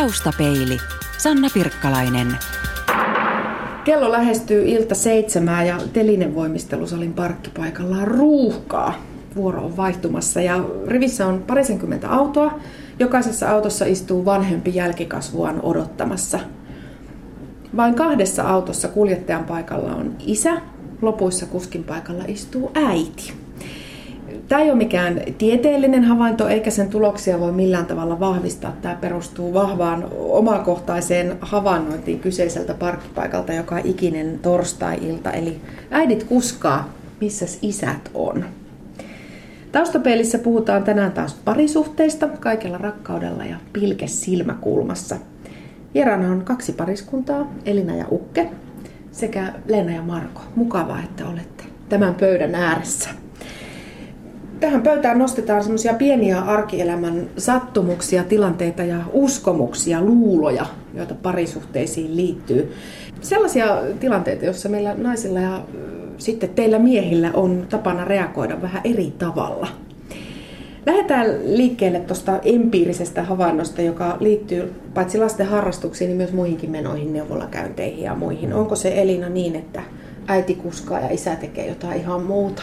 Taustapeili. Sanna Pirkkalainen. Kello lähestyy ilta seitsemää ja telinevoimistelusalin parkkipaikalla on ruuhkaa. Vuoro on vaihtumassa ja rivissä on parisenkymmentä autoa. Jokaisessa autossa istuu vanhempi jälkikasvuaan odottamassa. Vain kahdessa autossa kuljettajan paikalla on isä, lopuissa kuskin paikalla istuu äiti. Tämä ei ole mikään tieteellinen havainto, eikä sen tuloksia voi millään tavalla vahvistaa. Tämä perustuu vahvaan omakohtaiseen havainnointiin kyseiseltä parkkipaikalta joka ikinen torstai-ilta. Eli äidit kuskaa, missä isät on. Taustapeilissä puhutaan tänään taas parisuhteista kaikella rakkaudella ja pilke silmäkulmassa. Vieraana on kaksi pariskuntaa, Elina ja Ukke, sekä Leena ja Marko. Mukavaa, että olette tämän pöydän ääressä. Tähän pöytään nostetaan semmoisia pieniä arkielämän sattumuksia, tilanteita ja uskomuksia, luuloja, joita parisuhteisiin liittyy. Sellaisia tilanteita, joissa meillä naisilla ja sitten teillä miehillä on tapana reagoida vähän eri tavalla. Lähdetään liikkeelle tuosta empiirisestä havainnosta, joka liittyy paitsi lasten harrastuksiin, niin myös muihinkin menoihin, neuvolakäynteihin ja muihin. Onko se Elina niin, että äiti kuskaa ja isä tekee jotain ihan muuta?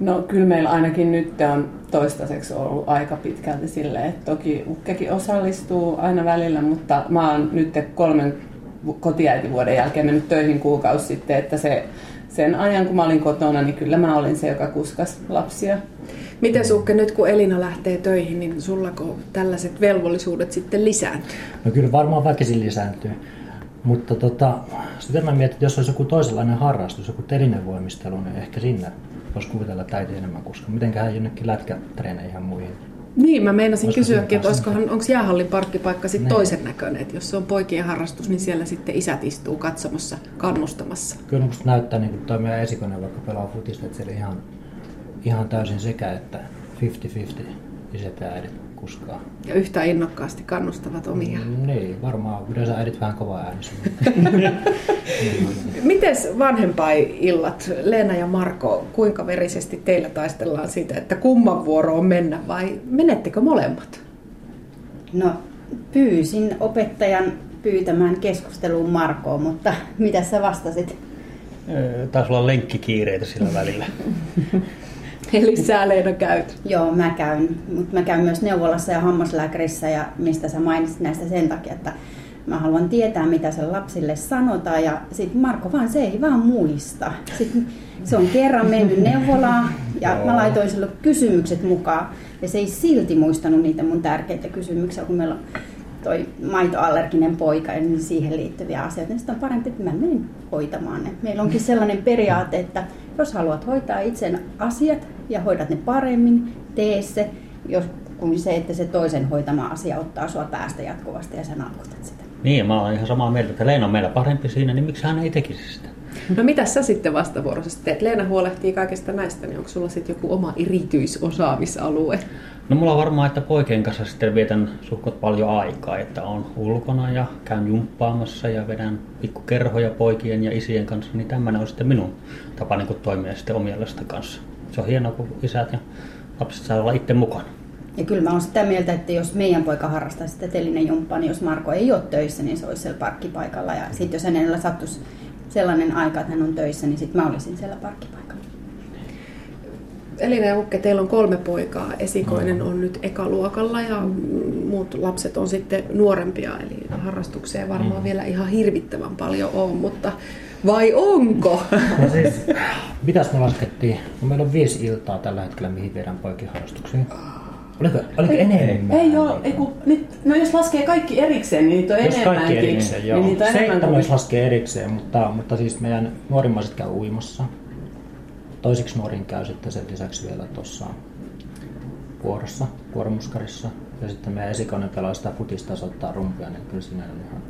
No kyllä meillä ainakin nyt on toistaiseksi ollut aika pitkälti silleen, että toki Ukkekin osallistuu aina välillä, mutta mä oon nyt kolmen kotiäitivuoden jälkeen mennyt töihin kuukausi sitten, että se, sen ajan kun mä olin kotona, niin kyllä mä olin se, joka kuskas lapsia. Miten Sukke, nyt kun Elina lähtee töihin, niin sullako tällaiset velvollisuudet sitten lisääntyy? No kyllä varmaan väkisin lisääntyy. Mutta tota, sitten mä mietin, että jos olisi joku toisenlainen harrastus, joku telinevoimistelu, niin ehkä sinne voisi kuvitella, että äiti enemmän koska Mitenköhän jonnekin lätkätreeneihin ihan muihin? Niin, mä meinasin kysyäkin, että olisikohan, onko jäähallin parkkipaikka sitten niin. toisen näköinen, että jos se on poikien harrastus, niin siellä sitten isät istuu katsomassa, kannustamassa. Kyllä musta näyttää niin kuin toi meidän esikone vaikka pelaa futista, että siellä ihan, ihan täysin sekä että 50-50 isät ja äidit kuskaa. Ja yhtä innokkaasti kannustavat omia. Mm, niin, varmaan yleensä äidit vähän kovaa äänessä. Mites vanhempai-illat, Leena ja Marko, kuinka verisesti teillä taistellaan siitä, että kumman vuoro on mennä vai menettekö molemmat? No, pyysin opettajan pyytämään keskusteluun Markoa, mutta mitä sä vastasit? Taisi olla lenkkikiireitä sillä välillä. Eli sä Leena käyt? Joo, mä käyn. Mutta mä käyn myös neuvolassa ja hammaslääkärissä ja mistä sä mainitsit näistä sen takia, että mä haluan tietää, mitä se lapsille sanotaan. Ja sitten Marko vaan, se ei vaan muista. Sitten se on kerran mennyt neuvolaan ja mä laitoin sille kysymykset mukaan. Ja se ei silti muistanut niitä mun tärkeitä kysymyksiä, kun meillä on toi maitoallerginen poika ja niin siihen liittyviä asioita, niin on parempi, että mä menen hoitamaan ne. Meillä onkin sellainen periaate, että jos haluat hoitaa itsen asiat ja hoidat ne paremmin, tee se, jos, kuin se, että se toisen hoitama asia ottaa sua päästä jatkuvasti ja sä naukutat sitä. Niin, mä olen ihan samaa mieltä, että Leena on meillä parempi siinä, niin miksi hän ei tekisi sitä? No mitä sä sitten vastavuoroisesti teet? Leena huolehtii kaikesta näistä, niin onko sulla sitten joku oma erityisosaamisalue? No mulla on varmaan, että poikien kanssa sitten vietän suhkot paljon aikaa, että on ulkona ja käyn jumppaamassa ja vedän pikkukerhoja poikien ja isien kanssa, niin tämmöinen on sitten minun tapa niin toimia sitten omien lasten kanssa. Se on hienoa, kun isät ja lapset saa olla itse mukana. Ja kyllä mä oon sitä mieltä, että jos meidän poika harrastaa sitä telinen jumppaa, niin jos Marko ei ole töissä, niin se olisi siellä parkkipaikalla. Ja sitten jos hänellä sattuisi sellainen aika, että hän on töissä, niin sitten mä olisin siellä parkkipaikalla. Elina ja Ukke, teillä on kolme poikaa. Esikoinen on nyt ekaluokalla ja muut lapset on sitten nuorempia, eli harrastukseen varmaan mm. vielä ihan hirvittävän paljon on, mutta vai onko? No siis, mitäs me laskettiin? No meillä on viisi iltaa tällä hetkellä, mihin viedään poikin harrastuksiin. Oliko, oliko ei, enemmän? Ei ole, ei kun, nyt, no jos laskee kaikki erikseen, niin niitä on jos enemmänkin. kaikki erikseen, joo. Niin niitä on Seitsemän jos laskee erikseen, mutta, mutta siis meidän nuorimmaiset käy uimassa. Toiseksi nuorin käy sitten sen lisäksi vielä tuossa kuorossa, kuoromuskarissa. Ja sitten meidän esikoinen pelaa sitä futista ja soittaa rumpia, niin kyllä siinä on ihan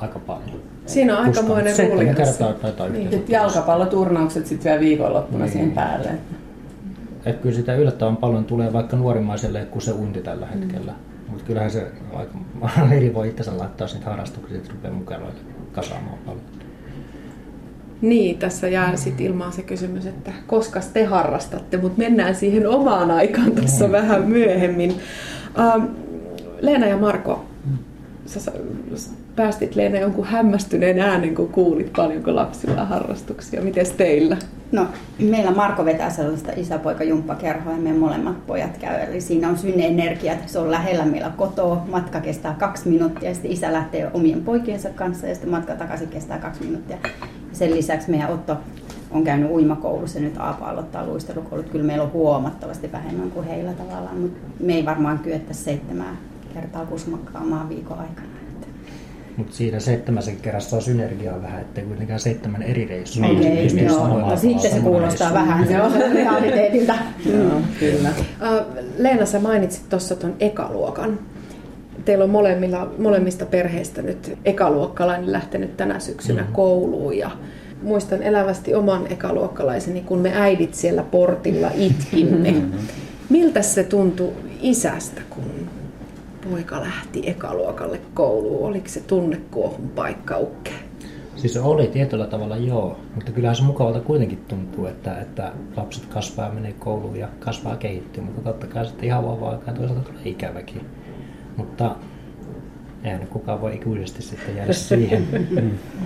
aika paljon. Siinä on aikamoinen ruuli. kertaa taitaa niin, Jalkapalloturnaukset sitten vielä viikonloppuna niin. siihen päälle. Et kyllä sitä yllättävän paljon tulee vaikka nuorimmaiselle kuin se uinti tällä hetkellä. Mm. Mutta kyllähän se aika eri voi itsensä laittaa sitten harrastuksia, että rupeaa mukana kasaamaan paljon. Niin, tässä jää sitten ilmaan se kysymys, että koska te harrastatte, mutta mennään siihen omaan aikaan tuossa mm. vähän myöhemmin. Uh, Leena ja Marko, sä päästit Leena jonkun hämmästyneen äänen, kun kuulit paljonko lapsilla harrastuksia. Miten teillä? No, meillä Marko vetää sellaista isäpoika-jumppakerhoa ja me molemmat pojat käy. Eli siinä on synne-energia, se on lähellä meillä kotoa. Matka kestää kaksi minuuttia ja sitten isä lähtee omien poikiensa kanssa ja sitten matka takaisin kestää kaksi minuuttia. Sen lisäksi meidän Otto on käynyt uimakoulussa ja nyt Aapo aloittaa luistelukoulut. Kyllä meillä on huomattavasti vähemmän kuin heillä tavallaan, mutta me ei varmaan kyetä seitsemää kertaa kusmakkaamaan viikon aikana. Mutta siinä seitsemäsen kerrassa on synergiaa vähän, ettei kuitenkaan seitsemän eri reissua. Okei, okay, joo, no, sitten se kuulostaa vähän se realiteetilta. joo, kyllä. Leena, sä mainitsit tuossa tuon ekaluokan. Teillä on molemmilla, molemmista perheistä nyt ekaluokkalainen lähtenyt tänä syksynä mm. kouluun ja muistan elävästi oman ekaluokkalaiseni, kun me äidit siellä portilla itkimme. Mm-hmm. Miltä se tuntui isästä, kun poika lähti ekaluokalle kouluun? Oliko se tunnekuohun paikka ukke? Siis oli tietyllä tavalla joo, mutta kyllähän se mukavalta kuitenkin tuntuu, että, että lapset kasvaa ja menee kouluun ja kasvaa kehittyy, mutta totta kai sitten ihan vauva aikaa toisaalta tulee ikäväkin. Mutta eihän kukaan voi ikuisesti sitten jäädä siihen,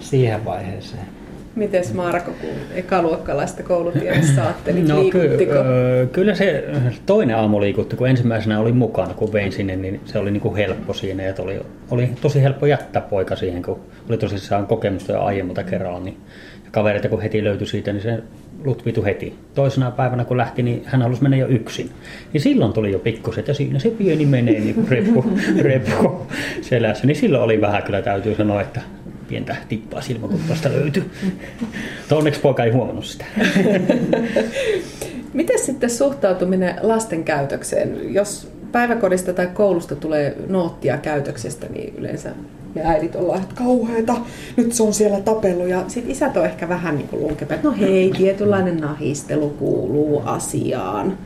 siihen vaiheeseen. Miten Marko, kun ekaluokkalaista koulutiedossa ajattelit, no, ky- öö, kyllä se toinen aamu liikutti, kun ensimmäisenä oli mukana, kun vein sinne, niin se oli niin kuin helppo siinä. Ja oli, oli tosi helppo jättää poika siihen, kun oli tosissaan kokemusta jo aiemmalta kerralla. Niin, ja kavereita kun heti löytyi siitä, niin se lutvitu heti. Toisena päivänä kun lähti, niin hän halusi mennä jo yksin. Niin silloin tuli jo pikkuset ja siinä se pieni menee niin kuin reppu, reppu selässä. Niin silloin oli vähän kyllä täytyy sanoa, että pientä tippaa silmäkulmasta löytyi. Onneksi poika ei huomannut sitä. Miten sitten suhtautuminen lasten käytökseen? Jos päiväkodista tai koulusta tulee noottia käytöksestä, niin yleensä me äidit ollaan, että kauheeta, nyt se on siellä tapellut. Ja sitten isät on ehkä vähän niin kuin no hei, tietynlainen nahistelu kuuluu asiaan.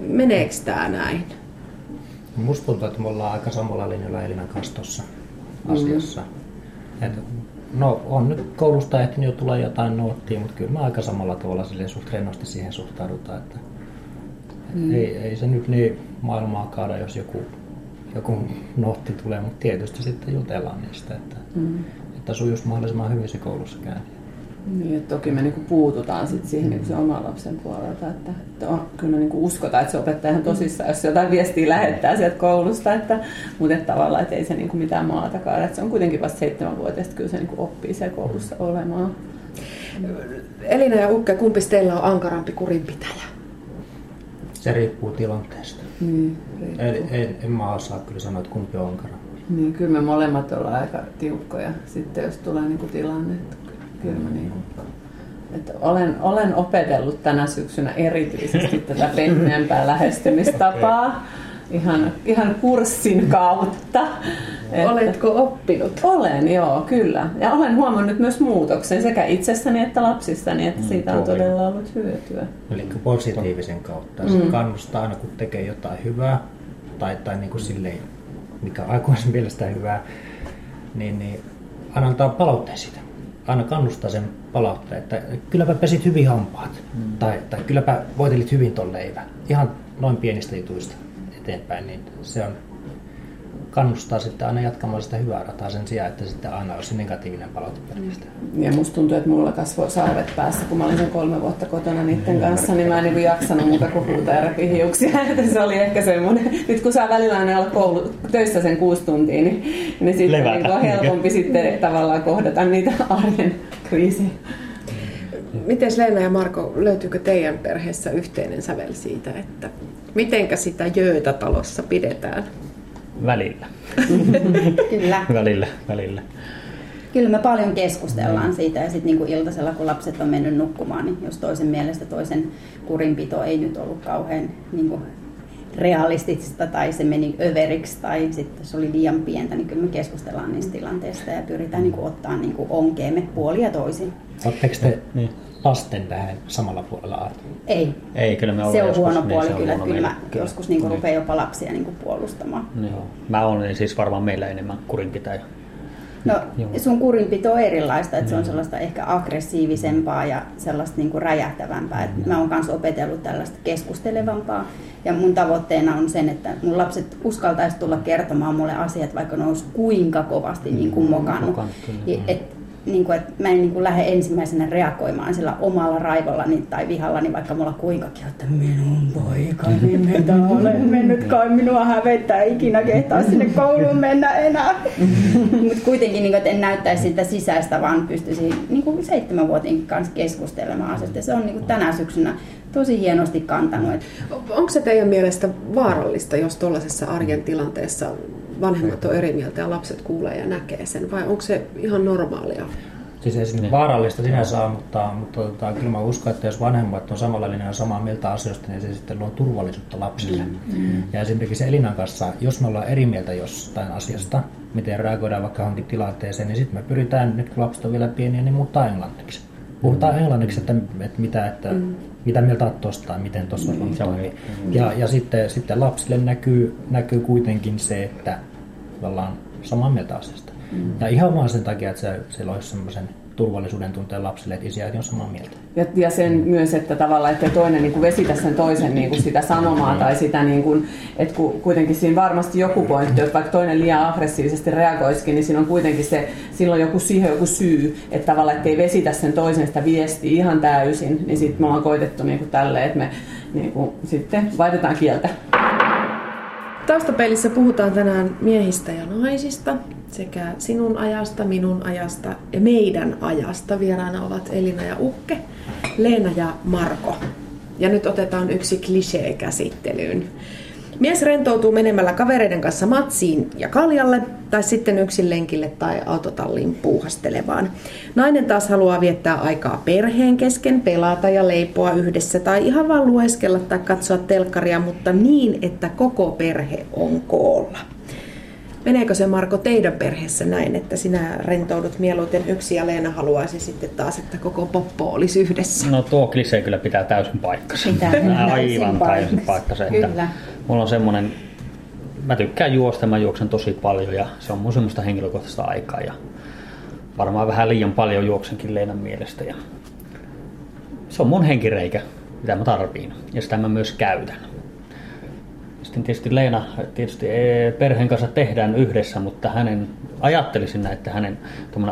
Meneekö tämä näin? Musta tuntuu, että me ollaan aika samalla linjalla Elinan kanssa tuossa asiassa. Mm. Et, no on nyt koulusta ehtinyt jo tulla jotain noottia, mutta kyllä mä aika samalla tavalla silleen suht rennosti siihen suhtaudutaan, että mm. ei, ei se nyt niin maailmaa kaada, jos joku, joku nootti tulee, mutta tietysti sitten jutellaan niistä, että, mm. että sujuisi mahdollisimman hyvin se koulussa käynti. Niin, että toki me niinku puututaan sit siihen niinku se oman lapsen puolelta, että, että on, kyllä niinku uskotaan, että se opettaja ihan tosissaan, jos jotain viestiä lähettää sieltä koulusta, että, mutta että tavallaan, että ei se niinku mitään maata kaada, että se on kuitenkin vasta seitsemänvuotiaista, kyllä se niinku oppii siellä koulussa olemaan. Elina ja Ukke, kumpi teillä on ankarampi kurinpitäjä? Se riippuu tilanteesta. Niin, en, en, en mä osaa kyllä sanoa, että kumpi on ankara. Niin, kyllä me molemmat ollaan aika tiukkoja sitten, jos tulee niinku tilanne, että kyllä mä niin kuin, että olen, olen opetellut tänä syksynä erityisesti tätä pehmeämpää lähestymistapaa ihan, ihan kurssin kautta. Että Oletko oppinut? Olen, joo, kyllä. Ja olen huomannut myös muutoksen sekä itsessäni että lapsissani, että mm, siitä on todella ollut hyötyä. Eli positiivisen kautta. Se mm. kannustaa aina, kun tekee jotain hyvää, tai, tai niin kuin silleen, mikä aikuisen mielestä hyvää, niin, niin aina antaa palautteen siitä aina kannustaa sen palautteen, että kylläpä pesit hyvin hampaat, mm. tai, tai kylläpä voitelit hyvin ton leivän. Ihan noin pienistä jutuista eteenpäin, niin se on kannustaa sitten aina jatkamaan sitä hyvää rataa sen sijaan, että sitten aina olisi negatiivinen palaute pelkästään. Ja musta tuntuu, että mulla kasvoi sarvet päässä, kun mä olin sen kolme vuotta kotona niiden kanssa, niin mä en niin jaksanut muuta kuin huutaa ja repi hiuksia. se oli ehkä semmoinen, nyt kun saa välillä aina olla koulu, töissä sen kuusi tuntia, niin, niin sitten niin on helpompi sitten tavallaan kohdata niitä arjen kriisejä. Miten Leena ja Marko, löytyykö teidän perheessä yhteinen sävel siitä, että mitenkä sitä jöötä talossa pidetään? Välillä. Kyllä. välillä, välillä. Kyllä me paljon keskustellaan mm. siitä ja sitten niinku iltasella, kun lapset on mennyt nukkumaan, niin jos toisen mielestä toisen kurinpito ei nyt ollut kauhean niinku realistista tai se meni överiksi tai sitten se oli liian pientä, niin kyllä me keskustellaan niistä tilanteista ja pyritään niinku ottaa niinku onkeemme puoli ja toisin. Oletteko te niin lasten tähän samalla puolella Arto? Ei. Ei, kyllä me Se on huono niin, puoli, niin, kyllä, kyllä mä kyllä. joskus niin rupean jopa lapsia niin puolustamaan. Niin. Mä olen siis varmaan meillä enemmän kurinpitäjä. No sun kurinpito on erilaista, että se on sellaista ehkä aggressiivisempaa ja sellaista niin kuin räjähtävämpää. Et mä oon myös opetellut tällaista keskustelevampaa ja mun tavoitteena on sen, että mun lapset uskaltaisi tulla kertomaan mulle asiat, vaikka ne olisi kuinka kovasti niin kuin mokannut. Et niin kuin, että mä en niin kuin lähde ensimmäisenä reagoimaan sillä omalla raivollani tai vihallani, vaikka mulla kuinkakin, että minun poikani mitä olen mennyt, kai minua hävettää ikinä kehtaa sinne kouluun mennä enää. Mutta kuitenkin, niin kuin, että en näyttäisi sitä sisäistä, vaan pystyisin niin kuin seitsemänvuotiaan kanssa keskustelemaan asiasta. Se on niin kuin tänä syksynä tosi hienosti kantanut. Onko se teidän mielestä vaarallista, jos tuollaisessa arjen tilanteessa vanhemmat on eri mieltä ja lapset kuulee ja näkee sen, vai onko se ihan normaalia? Siis ei se vaarallista sinänsä mutta, mutta tota, kyllä mä uskon, että jos vanhemmat on samalla linjalla samaa mieltä asioista, niin se sitten luo turvallisuutta lapsille. Mm. Ja esimerkiksi Elinan kanssa, jos me ollaan eri mieltä jostain asiasta, miten reagoidaan vaikka johonkin tilanteeseen, niin sitten me pyritään, nyt kun lapset on vielä pieniä, niin muuttaa englanniksi. Puhutaan mm. englanniksi, että, että, mitä, että mm. mitä mieltä olet tuosta tai miten tuossa mm. toimii. Ja, ja sitten, sitten lapsille näkyy, näkyy kuitenkin se, että ollaan samaa mieltä asiasta. Mm. Ja ihan vaan sen takia, että se, se loisi semmoisen turvallisuuden tunteen lapsille, että isi on samaa mieltä. Ja, ja sen myös, että tavallaan, että toinen niin kuin vesitä sen toisen niin kuin sitä sanomaa mm. tai sitä, niin kuin, että kuitenkin siinä varmasti joku pointti, että vaikka toinen liian aggressiivisesti reagoisikin, niin siinä on kuitenkin se, silloin joku siihen joku syy, että tavallaan, että ei vesitä sen toisen sitä viestiä ihan täysin, niin sitten me ollaan koitettu niin kuin tälleen, että me niin kuin, sitten vaihdetaan kieltä. Taustapelissä puhutaan tänään miehistä ja naisista sekä sinun ajasta, minun ajasta ja meidän ajasta. Vieraana ovat Elina ja Ukke, Leena ja Marko. Ja nyt otetaan yksi klisee käsittelyyn. Mies rentoutuu menemällä kavereiden kanssa matsiin ja kaljalle tai sitten yksin lenkille tai autotalliin puuhastelevaan. Nainen taas haluaa viettää aikaa perheen kesken, pelata ja leipoa yhdessä tai ihan vaan lueskella tai katsoa telkkaria, mutta niin, että koko perhe on koolla. Meneekö se Marko teidän perheessä näin, että sinä rentoudut mieluiten yksi ja Leena haluaisi sitten taas, että koko poppo olisi yhdessä? No tuo klisee kyllä pitää täysin paikkansa. Pitää Aivan täysin paikkansa. Että kyllä. Mulla on semmoinen, mä tykkään juosta, mä juoksen tosi paljon ja se on mun semmoista henkilökohtaista aikaa ja varmaan vähän liian paljon juoksenkin Leenan mielestä ja se on mun henkireikä, mitä mä tarviin ja sitä mä myös käytän. Sitten tietysti Leena, tietysti e, perheen kanssa tehdään yhdessä, mutta hänen, ajattelisin että hänen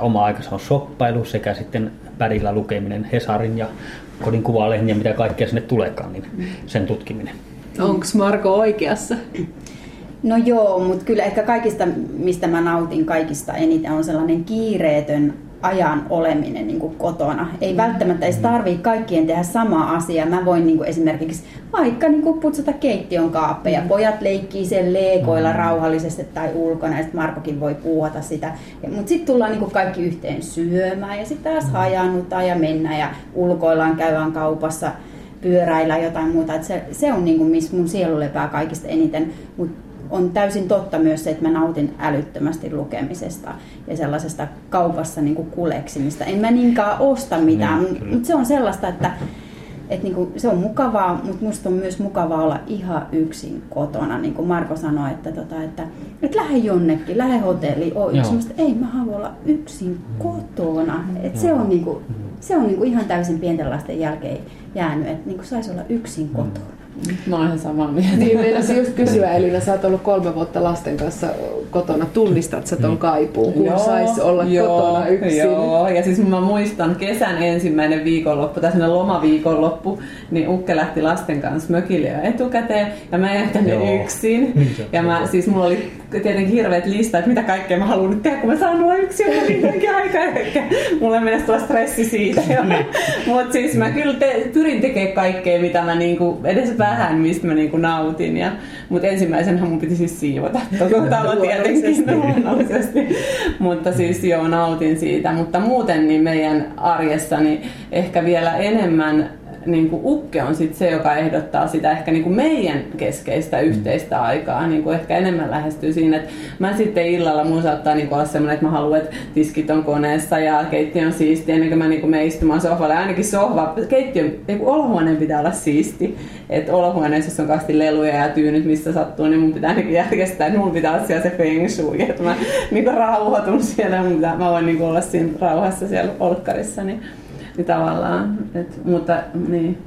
oma aikansa on soppailu sekä sitten pärillä lukeminen, Hesarin ja kodin kuvalehden ja mitä kaikkea sinne tuleekaan, niin sen tutkiminen. Onko Marko oikeassa? No joo, mutta kyllä ehkä kaikista, mistä mä nautin kaikista eniten, on sellainen kiireetön ajan oleminen niin kuin kotona. Ei välttämättä edes tarvitse kaikkien tehdä sama asia. Mä voin niin kuin esimerkiksi vaikka niin kuin putsata keittiön kaappeja. Mm. Pojat leikkii sen leekoilla mm. rauhallisesti tai ulkona ja sitten Markokin voi puuata sitä. Mutta sitten tullaan niin kuin kaikki yhteen syömään ja sitten taas hajannutaan ja mennään ja ulkoillaan käydään kaupassa pyöräillä jotain muuta. Et se, se on niin kuin, missä mun sielu lepää kaikista eniten. Mutta on täysin totta myös se, että mä nautin älyttömästi lukemisesta ja sellaisesta kaupassa niin kuin kuleksimista. En mä niinkään osta mitään, niin, mutta se on sellaista, että että niin kuin, se on mukavaa, mutta musta on myös mukavaa olla ihan yksin kotona. Niin kuin Marko sanoi, että, tota, että, että lähde jonnekin, lähde hotelliin, oo yksin. Mä ei, mä haluan olla yksin kotona. Et se on, niin kuin, se on niin kuin ihan täysin pienten lasten jälkeen jäänyt, että niin saisi olla yksin kotona. Mä oon ihan samaa mieltä. Niin, meinasin just kysyä Elina, sä oot ollut kolme vuotta lasten kanssa kotona. Tunnistat sä ton mm. kaipuun, kun sais olla joo, kotona yksin? Joo, ja siis mä muistan kesän ensimmäinen viikonloppu, tai sellainen lomaviikonloppu, niin Ukke lähti lasten kanssa mökille jo etukäteen, ja mä jäin tänne yksin. Niin ja mä, siis mulla oli tietenkin hirveät listat, että mitä kaikkea mä haluan nyt tehdä, kun mä saan olla yksin ja aika ehkä. Mulle menee tulla stressi siitä. Niin. Mutta siis mä kyllä te, pyrin tekemään kaikkea, mitä mä niinku, edes vähän, mistä mä niinku nautin. Ja, mutta ensimmäisenä mun piti siis siivota koko talo tietenkin luonnollisesti. mutta siis joo, nautin siitä. Mutta muuten niin meidän arjessa niin ehkä vielä enemmän niin kuin Ukke on sit se, joka ehdottaa sitä ehkä niin kuin meidän keskeistä yhteistä mm. aikaa. Niin kuin ehkä enemmän lähestyy siinä, että mä sitten illalla mun saattaa niin kuin olla semmoinen, että mä haluan, että tiskit on koneessa ja keittiö on siisti ennen kuin mä niin kuin menen istumaan sohvalle. Ainakin sohva, keittiö, niin kuin olohuoneen pitää olla siisti. Että olohuoneessa, jos on kasti leluja ja tyynyt, mistä sattuu, niin mun pitää ainakin järjestää, että mun pitää olla siellä se feng shui, että mä niin kuin rauhoitun siellä ja mun pitää, mä voin niin kuin olla siinä rauhassa siellä olkkarissa. Niin niin tavallaan, et, mutta niin.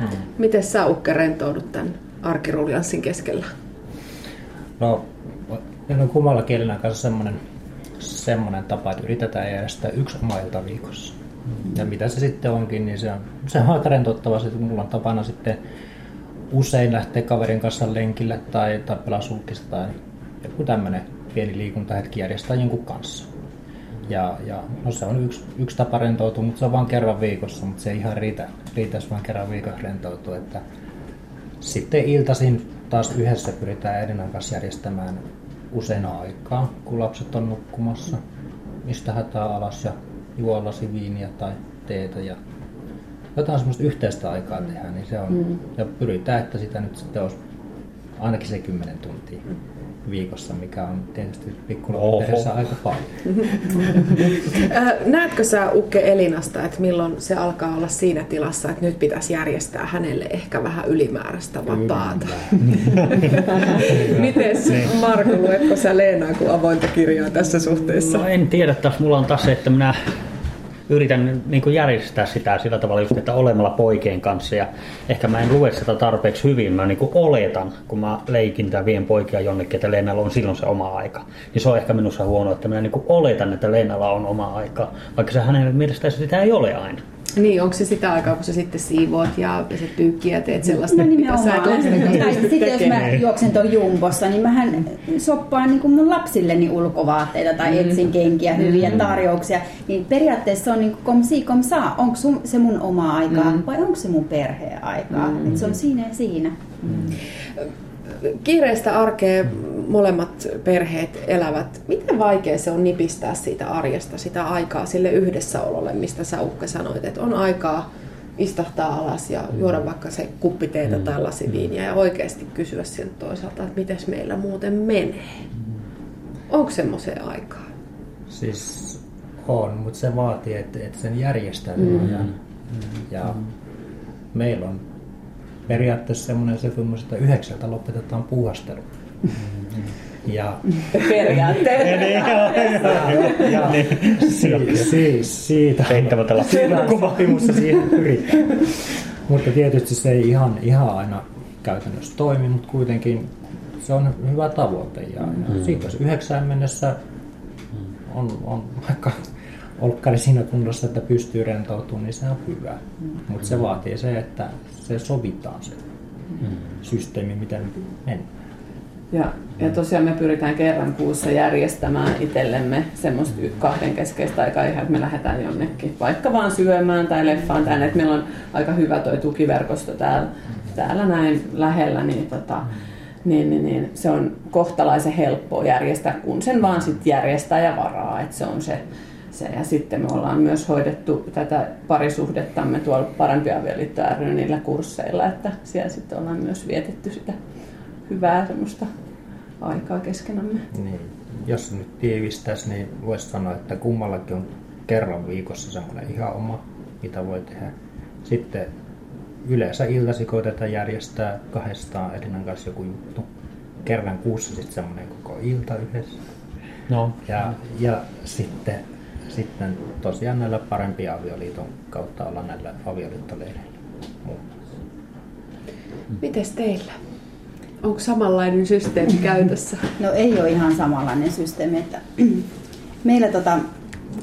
Hmm. Miten sä Ukke rentoudut tämän arkiruljanssin keskellä? No, meillä on kummalla kielellä kanssa semmoinen, semmoinen tapa, että yritetään järjestää yksi oma ilta viikossa. Hmm. Ja mitä se sitten onkin, niin se on, se on aika rentouttavaa. Sitten mulla on tapana sitten usein lähteä kaverin kanssa lenkille tai, tai pelaa sulkista tai joku tämmöinen pieni liikuntahetki järjestää jonkun kanssa. Ja, ja no se on yksi, yksi tapa rentoutua, mutta se on vain kerran viikossa, mutta se ei ihan riitä, riitäisi vain kerran viikossa rentoutua. Että sitten iltaisin taas yhdessä pyritään Edinan kanssa järjestämään useina aikaa, kun lapset on nukkumassa. Mistä hätää alas ja juolasi viiniä tai teetä ja jotain semmoista yhteistä aikaa tehdään, niin se on. Mm. Ja pyritään, että sitä nyt sitten olisi ainakin se 10 tuntia viikossa, mikä on tietysti pikkulapperheessä aika paljon. Näetkö sä Ukke Elinasta, että milloin se alkaa olla siinä tilassa, että nyt pitäisi järjestää hänelle ehkä vähän ylimääräistä vapaata? Miten Marko, luetko sä Leenaa kuin avointa kirjaa tässä suhteessa? No en tiedä, taas mulla on taas se, että minä yritän niin kuin järjestää sitä sillä tavalla just, että olemalla poikien kanssa ja ehkä mä en lue sitä tarpeeksi hyvin, mä niin kuin oletan, kun mä leikin tai vien poikia jonnekin, että Leenalla on silloin se oma aika. Niin se on ehkä minussa huono, että mä niin kuin oletan, että Leenalla on oma aika, vaikka se hänen mielestään sitä ei ole aina. Niin, onko se sitä aikaa, kun sä sitten siivoat ja se pyykkiä ja teet sellaista, no, mitä sä et Tai sitten jos mä juoksen tuon jumbossa, niin mähän soppaan niin kuin mun lapsilleni ulkovaatteita tai mm. etsin kenkiä, hyviä mm. tarjouksia. Niin periaatteessa se on niin kuin kom si kom saa. Onko se mun oma aikaa mm. vai onko se mun perheen aikaa? Mm. se on siinä ja siinä. Mm kiireistä arkea molemmat perheet elävät. Miten vaikea se on nipistää siitä arjesta, sitä aikaa sille yhdessäololle, mistä sä Ukka sanoit, että on aikaa istahtaa alas ja juoda vaikka se kuppiteetä mm. tai lasiviiniä ja oikeasti kysyä sieltä toisaalta, että miten meillä muuten menee. Onko semmoiseen aikaa? Siis on, mutta se vaatii, että, että sen järjestää mm. Ja meillä on periaatteessa semmoinen sopimus, että yhdeksältä lopetetaan puuhastelu. Ja, Periaatteessa. ja, siis, siis siitä, siitä sopimus siihen pyritään. Mutta tietysti se ei ihan, ihan aina käytännössä toimi, mutta kuitenkin se on hyvä tavoite. Ja, ja mm. siitä jos yhdeksään mennessä on, on vaikka olkkari siinä kunnossa, että pystyy rentoutumaan, niin se on hyvä. Mm. Mutta se vaatii se, että se sovitaan se mm. systeemi, miten mennään. Ja, ja tosiaan me pyritään kerran kuussa järjestämään itsellemme semmoista kahden keskeistä aikaa, ihan, että me lähdetään jonnekin vaikka vaan syömään tai leffaan tänne. Että meillä on aika hyvä toi tukiverkosto täällä, täällä näin lähellä, niin, tota, niin, niin, niin se on kohtalaisen helppoa järjestää, kun sen vaan sitten järjestää ja varaa. Että se on se, se. Ja sitten me ollaan myös hoidettu tätä parisuhdettamme tuolla parempia avioliitto niillä kursseilla, että siellä sitten ollaan myös vietetty sitä hyvää semmoista aikaa keskenämme. Niin. Jos nyt tiivistäisi, niin voisi sanoa, että kummallakin on kerran viikossa semmoinen ihan oma, mitä voi tehdä. Sitten yleensä iltasi koitetaan järjestää kahdestaan Elinan kanssa joku juttu. Kerran kuussa sitten semmoinen koko ilta yhdessä. No. Ja, ja sitten sitten tosiaan näillä parempia avioliiton kautta olla näillä avioliittoleireillä Mites teillä? Onko samanlainen systeemi käytössä? No ei ole ihan samanlainen systeemi. Että meillä tota,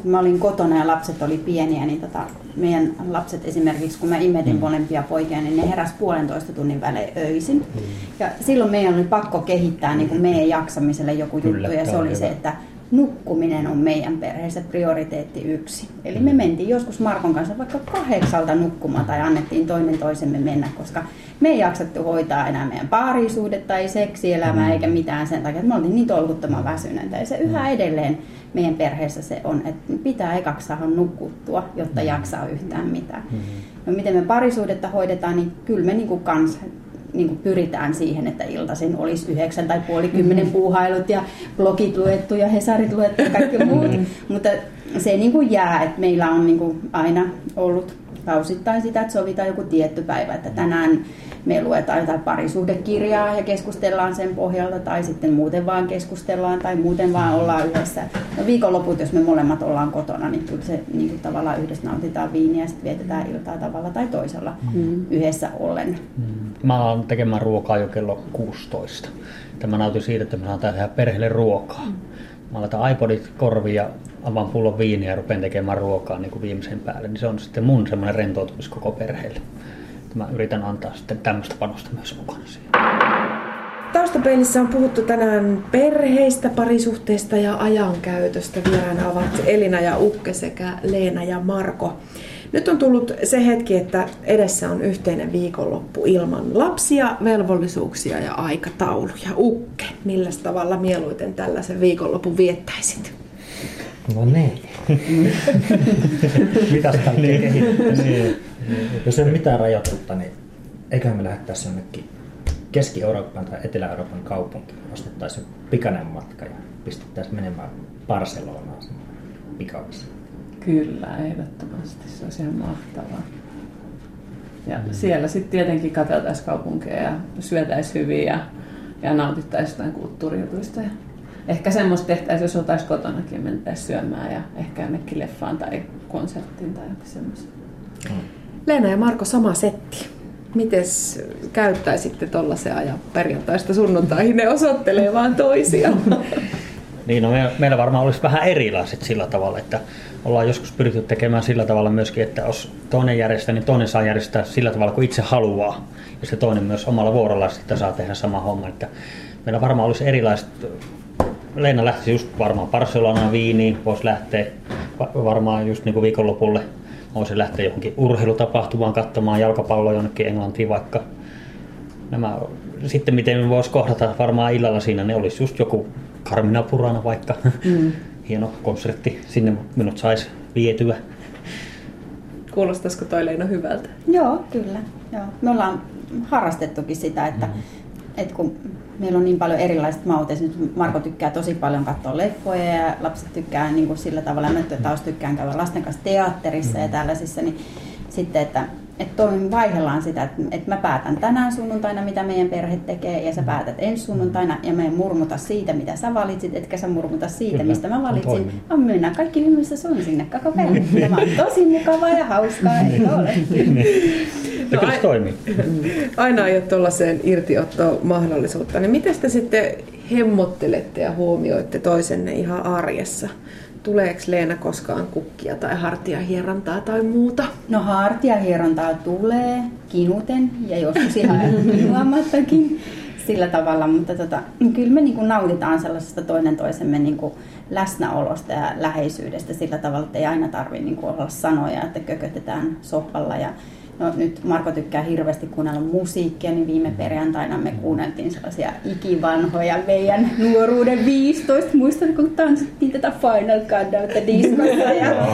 kun mä olin kotona ja lapset oli pieniä, niin tota, meidän lapset esimerkiksi, kun mä imetin mm. molempia poikia, niin ne heräs puolentoista tunnin välein öisin. Mm. Ja silloin meidän oli pakko kehittää niin kuin meidän jaksamiselle joku juttu, Kyllä, ja se oli se, että nukkuminen on meidän perheessä prioriteetti yksi. Eli me mentiin joskus Markon kanssa vaikka kahdeksalta nukkumaan tai annettiin toinen toisemme mennä, koska me ei jaksettu hoitaa enää meidän parisuudetta tai seksielämää eikä mitään sen takia, että me oltiin niin tolkuttoman väsyneitä. Ja se yhä edelleen meidän perheessä se on, että pitää ekaksi saada nukkuttua, jotta jaksaa yhtään mitään. No miten me parisuudetta hoidetaan, niin kyllä me niin kuin kans niin kuin pyritään siihen, että iltaisin olisi yhdeksän tai puoli kymmenen puuhailut ja blogit luettu ja hesarit luettu ja kaikki muut. Mutta se niin kuin jää, että meillä on niin kuin aina ollut kausittain sitä, että sovitaan joku tietty päivä, että tänään me luetaan jotain parisuhdekirjaa ja keskustellaan sen pohjalta tai sitten muuten vaan keskustellaan tai muuten vaan ollaan yhdessä. No viikonloput, jos me molemmat ollaan kotona, niin kyllä se niin kuin tavallaan yhdessä nautitaan viiniä ja sitten vietetään iltaa tavalla tai toisella mm. yhdessä ollen. Mm. Mä alan tekemään ruokaa jo kello 16. Tämä nautin siitä, että me saataan tehdä perheelle ruokaa. Mm. Mä laitan iPodit korviin ja avaan pullon viiniä ja rupean tekemään ruokaa niin kuin viimeisen päälle. Niin se on sitten mun semmoinen rentoutumis koko perheelle mä yritän antaa sitten tämmöistä panosta myös mukana siihen. Taustapeilissä on puhuttu tänään perheistä, parisuhteista ja ajankäytöstä. Vieraana ovat Elina ja Ukke sekä Leena ja Marko. Nyt on tullut se hetki, että edessä on yhteinen viikonloppu ilman lapsia, velvollisuuksia ja aikatauluja. Ukke, millä tavalla mieluiten tällaisen viikonlopun viettäisit? No niin. Mitäs kaikkea kehittää? Niin. Jos ei ole mitään rajoitetta, niin eiköhän me lähettäisi jonnekin Keski-Euroopan tai Etelä-Euroopan kaupunkiin. Ostettaisiin pikainen matka ja pistettäisiin menemään Barcelonaan pikavissa. Kyllä, ehdottomasti. Se olisi ihan mahtavaa. Ja mm. siellä sitten tietenkin katseltaisiin kaupunkeja ja syötäisiin hyvin ja, ja nautittaisiin jotain kulttuurijutuista. Ja ehkä semmoista tehtäisiin, jos oltaisiin kotonakin, mentäisiin syömään ja ehkä jonnekin leffaan tai konserttiin tai jokin semmoista. Mm. Leena ja Marko, sama setti. Mites käyttäisitte tuollaisen ajan perjantaista sunnuntaihin? Ne osoittelee vaan toisiaan. niin, no me, meillä varmaan olisi vähän erilaiset sillä tavalla, että ollaan joskus pyritty tekemään sillä tavalla myöskin, että jos toinen järjestää, niin toinen saa järjestää sillä tavalla kuin itse haluaa. Ja se toinen myös omalla vuorolla sitten saa tehdä sama homma. Että meillä varmaan olisi erilaiset Leena lähti just varmaan Barcelonaan Viiniin, voisi lähteä varmaan just niin kuin viikonlopulle voisi lähteä johonkin urheilutapahtumaan katsomaan jalkapalloa jonnekin Englantiin vaikka. Nämä, sitten miten me voisi kohdata varmaan illalla siinä, ne olisi just joku Karmina Purana vaikka. Mm. Hieno konsertti, sinne minut saisi vietyä. Kuulostaisiko toi Leena hyvältä? Joo, kyllä. Joo. Me ollaan harrastettukin sitä, että, mm. että kun meillä on niin paljon erilaiset maut. Esimerkiksi Marko tykkää tosi paljon katsoa leffoja ja lapset tykkää niin kuin sillä tavalla, mä taas tykkään käydä lasten kanssa teatterissa ja tällaisissa, niin sitten, että että vaihdellaan sitä, että, että mä päätän tänään sunnuntaina, mitä meidän perhe tekee, ja sä päätät ensi sunnuntaina, ja mä en murmuta siitä, mitä sä valitsit, etkä sä murmuta siitä, Kyllä, mistä mä valitsin. Mä mennään kaikki yhdessä sun sinne koko perhe. Tämä on tosi mukavaa ja hauskaa, eikö ole? No, kyllä se toimii. Aina ei ole tuollaiseen irtiottoon mahdollisuutta. Niin miten te sitten hemmottelette ja huomioitte toisenne ihan arjessa? Tuleeko Leena koskaan kukkia tai hartiahierontaa tai muuta? No hartiahierontaa tulee kinuten ja joskus ihan kinuamattakin sillä tavalla, mutta tota, kyllä me niin nautitaan sellaisesta toinen toisemme niin läsnäolosta ja läheisyydestä sillä tavalla, että ei aina tarvitse niin olla sanoja, että kökötetään sohvalla ja No nyt Marko tykkää hirveästi kuunnella musiikkia, niin viime perjantaina me kuunneltiin sellaisia ikivanhoja meidän nuoruuden 15. Muistan, kun tanssittiin tätä Final Countdownia diskossa ja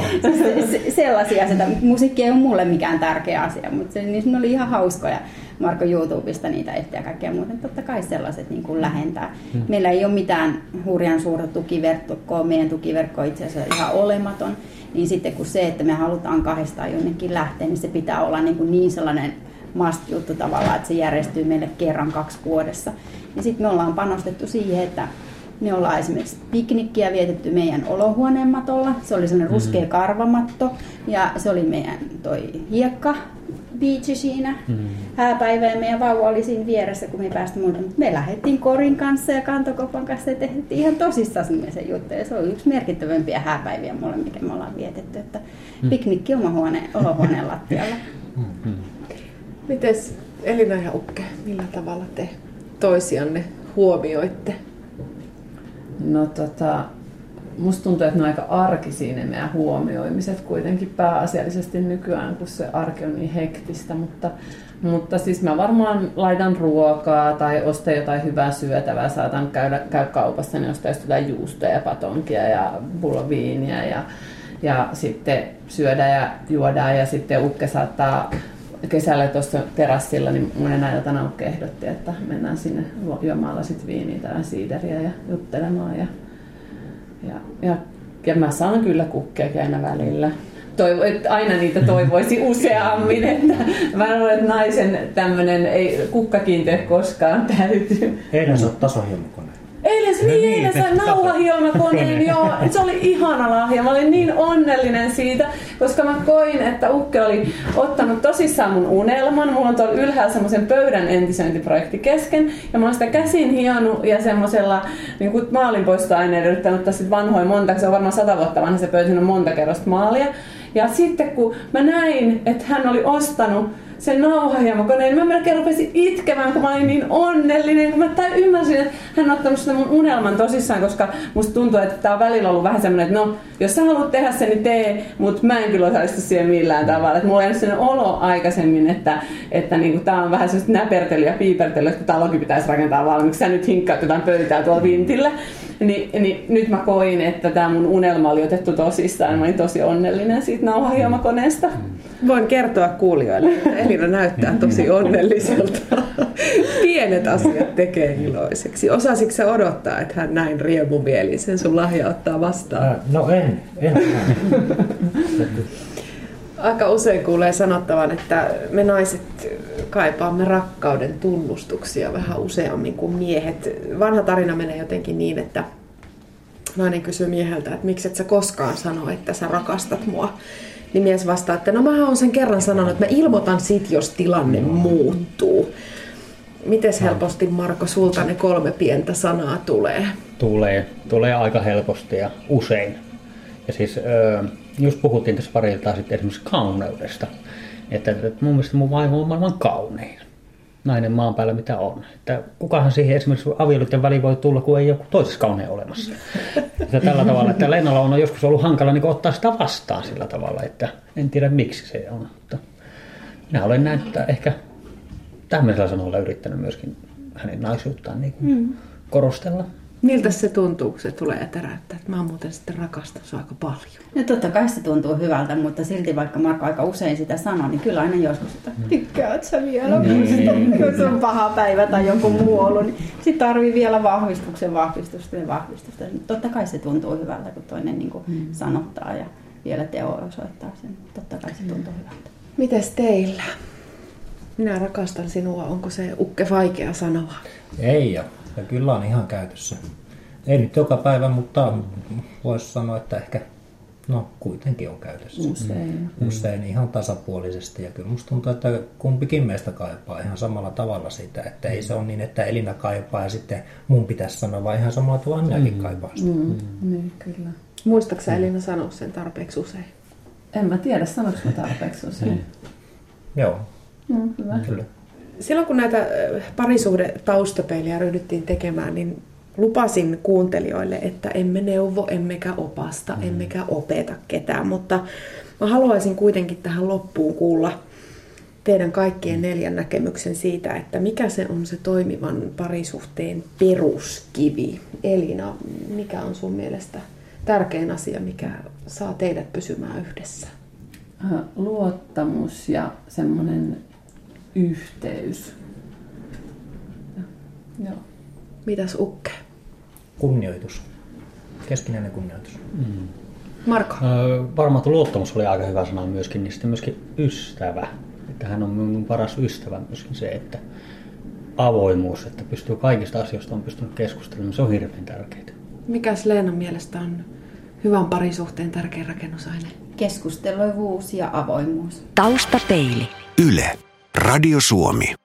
sellaisia. Sitä musiikki ei ole mulle mikään tärkeä asia, mutta se, niin ne oli ihan hauskoja. Marko YouTubesta niitä etsiä ja kaikkea muuta. Totta kai sellaiset niin kuin lähentää. Hmm. Meillä ei ole mitään hurjan suurta tukiverkkoa. Meidän tukiverkko on itse asiassa ihan olematon niin sitten kun se, että me halutaan kahdestaan jonnekin lähteä, niin se pitää olla niin, kuin niin sellainen must-juttu tavallaan, että se järjestyy meille kerran kaksi vuodessa. Ja sitten me ollaan panostettu siihen, että me ollaan esimerkiksi piknikkiä vietetty meidän olohuoneen matolla. Se oli sellainen ruskea mm-hmm. karvamatto ja se oli meidän toi hiekka biitsi siinä mm. hääpäivä ja meidän vauva oli siinä vieressä, kun me päästä muuta. Me lähdettiin korin kanssa ja kantokopan kanssa ja tehtiin ihan tosissaan se juttu. Ja se oli yksi merkittävämpiä hääpäiviä mulle, mikä me ollaan vietetty. Että mm. piknikki oma huone, olohuoneen lattialla. Mm. Mites Elina ja Ukke, millä tavalla te toisianne huomioitte? No tota, musta tuntuu, että ne on aika arkisia ne meidän huomioimiset kuitenkin pääasiallisesti nykyään, kun se arki on niin hektistä, mutta mutta siis mä varmaan laitan ruokaa tai ostan jotain hyvää syötävää. Saatan käydä, käy kaupassa, niin ostaa jotain juustoja ja patonkia ja pullo viiniä ja, ja sitten syödä ja juodaan. Ja sitten Ukke saattaa kesällä tuossa terassilla, niin monen iltana Ukke ehdotti, että mennään sinne juomaan sitten viiniä tai siideriä ja juttelemaan. Ja, ja, ja, ja mä saan kyllä kukkeakin aina välillä toivo, että aina niitä toivoisi useammin, että mä luulen, että naisen tämmöinen ei kukkakiinte koskaan täytyy. Eilen sä oot tasohjelmakone. Eilen, no niin, eilen sain nauhahiomakoneen, joo. Se oli ihana lahja. Mä olin niin onnellinen siitä, koska mä koin, että Ukke oli ottanut tosissaan mun unelman. Mulla on tuolla ylhäällä semmoisen pöydän entisöintiprojekti kesken. Ja mä oon sitä käsin hionnut ja semmoisella niin maalinpoistoaineella yrittänyt ottaa sit vanhoja monta. Se on varmaan sata vuotta vanha se pöytä, on monta kerrosta maalia. Ja sitten kun mä näin, että hän oli ostanut sen nauhahiemokoneen, mä melkein rupesin itkemään, kun mä olin niin onnellinen, kun mä tai ymmärsin, että hän on ottanut sitä mun unelman tosissaan, koska musta tuntuu, että tää on välillä ollut vähän semmoinen, että no, jos sä haluat tehdä sen, niin tee, mutta mä en kyllä osallistu siihen millään tavalla. Että mulla on sellainen olo aikaisemmin, että, että niinku, tää on vähän sellaista näpertelyä piipertelyä, että talokin pitäisi rakentaa valmiiksi. Sä nyt hinkkaat jotain pöytää tuolla vintillä. Niin, niin nyt mä koin, että tämä mun unelma oli otettu tosissaan. Mä olin tosi onnellinen siitä nauhahiomakoneesta. Voin kertoa kuulijoille, että Elina näyttää tosi onnelliselta. Pienet asiat tekee iloiseksi. Osasitko sä odottaa, että hän näin riemumielisen sun lahja ottaa vastaan? No en, en. Aika usein kuulee sanottavan, että me naiset kaipaamme rakkauden tunnustuksia vähän useammin kuin miehet. Vanha tarina menee jotenkin niin, että nainen kysyy mieheltä, että miksi et sä koskaan sano, että sä rakastat mua. Niin mies vastaa, että no mä oon sen kerran sanonut, että mä ilmoitan sit, jos tilanne muuttuu. Miten helposti, Marko, sulta ne kolme pientä sanaa tulee? Tulee. Tulee aika helposti ja usein. Ja siis just puhuttiin tässä pari iltaa sitten esimerkiksi kauneudesta. Että, että mun mielestä mun vaimo on maailman kaunein nainen maan päällä, mitä on. Että kukahan siihen esimerkiksi avioliiton väliin voi tulla, kun ei joku toisessa kaunein olemassa. Että tällä tavalla, että Lennalla on joskus ollut hankala niin ottaa sitä vastaan sillä tavalla, että en tiedä miksi se on. Mutta minä olen näin, että ehkä tämmöisellä sanoilla yrittänyt myöskin hänen naisuuttaan niin mm. korostella. Miltä se tuntuu, kun se tulee täräyttää, että mä oon muuten sitten rakastunut sua aika paljon? No totta kai se tuntuu hyvältä, mutta silti vaikka Marko aika usein sitä sanoo, niin kyllä aina joskus sitä, mm. tykkäät sä vielä mm. kun se on paha päivä tai joku muu ollut, niin sitten tarvii vielä vahvistuksen, vahvistusta ja vahvistusta. Totta kai se tuntuu hyvältä, kun toinen niin kuin mm. sanottaa ja vielä teo osoittaa sen. Totta kai se tuntuu hyvältä. Mites teillä? Minä rakastan sinua. Onko se ukke vaikea sanoa? Ei ole. Ja kyllä on ihan käytössä. Ei nyt joka päivä, mutta voisi sanoa, että ehkä no kuitenkin on käytössä. Usein. Mm. Usein ihan tasapuolisesti. Ja kyllä musta tuntuu, että kumpikin meistä kaipaa ihan samalla tavalla sitä. Että ei se ole niin, että Elina kaipaa ja sitten mun pitäisi sanoa, vaan ihan samalla tavalla minäkin mm. kaipaan sitä. Mm. Mm. Niin, kyllä. Muistaaksä mm. Elina sanoa sen tarpeeksi usein? En mä tiedä, sanoinko tarpeeksi usein. Mm. Joo. Mm, hyvä. Kyllä silloin kun näitä parisuhde taustapeiliä ryhdyttiin tekemään, niin lupasin kuuntelijoille, että emme neuvo, emmekä opasta, mm. emmekä opeta ketään, mutta mä haluaisin kuitenkin tähän loppuun kuulla teidän kaikkien neljän näkemyksen siitä, että mikä se on se toimivan parisuhteen peruskivi. Elina, mikä on sun mielestä tärkein asia, mikä saa teidät pysymään yhdessä? Luottamus ja semmoinen yhteys. Ja, joo. Mitäs Ukke? Kunnioitus. Keskinäinen kunnioitus. Mm. Marko? Öö, varmaan luottamus oli aika hyvä sana myöskin, niin sitten myöskin ystävä. Että hän on minun paras ystävä myöskin se, että avoimuus, että pystyy kaikista asioista on pystynyt keskustelemaan, se on hirveän tärkeää. Mikäs Leenan mielestä on hyvän parisuhteen tärkein rakennusaine? Keskusteluvuus ja avoimuus. Taustapeili. Yle. Radio Suomi.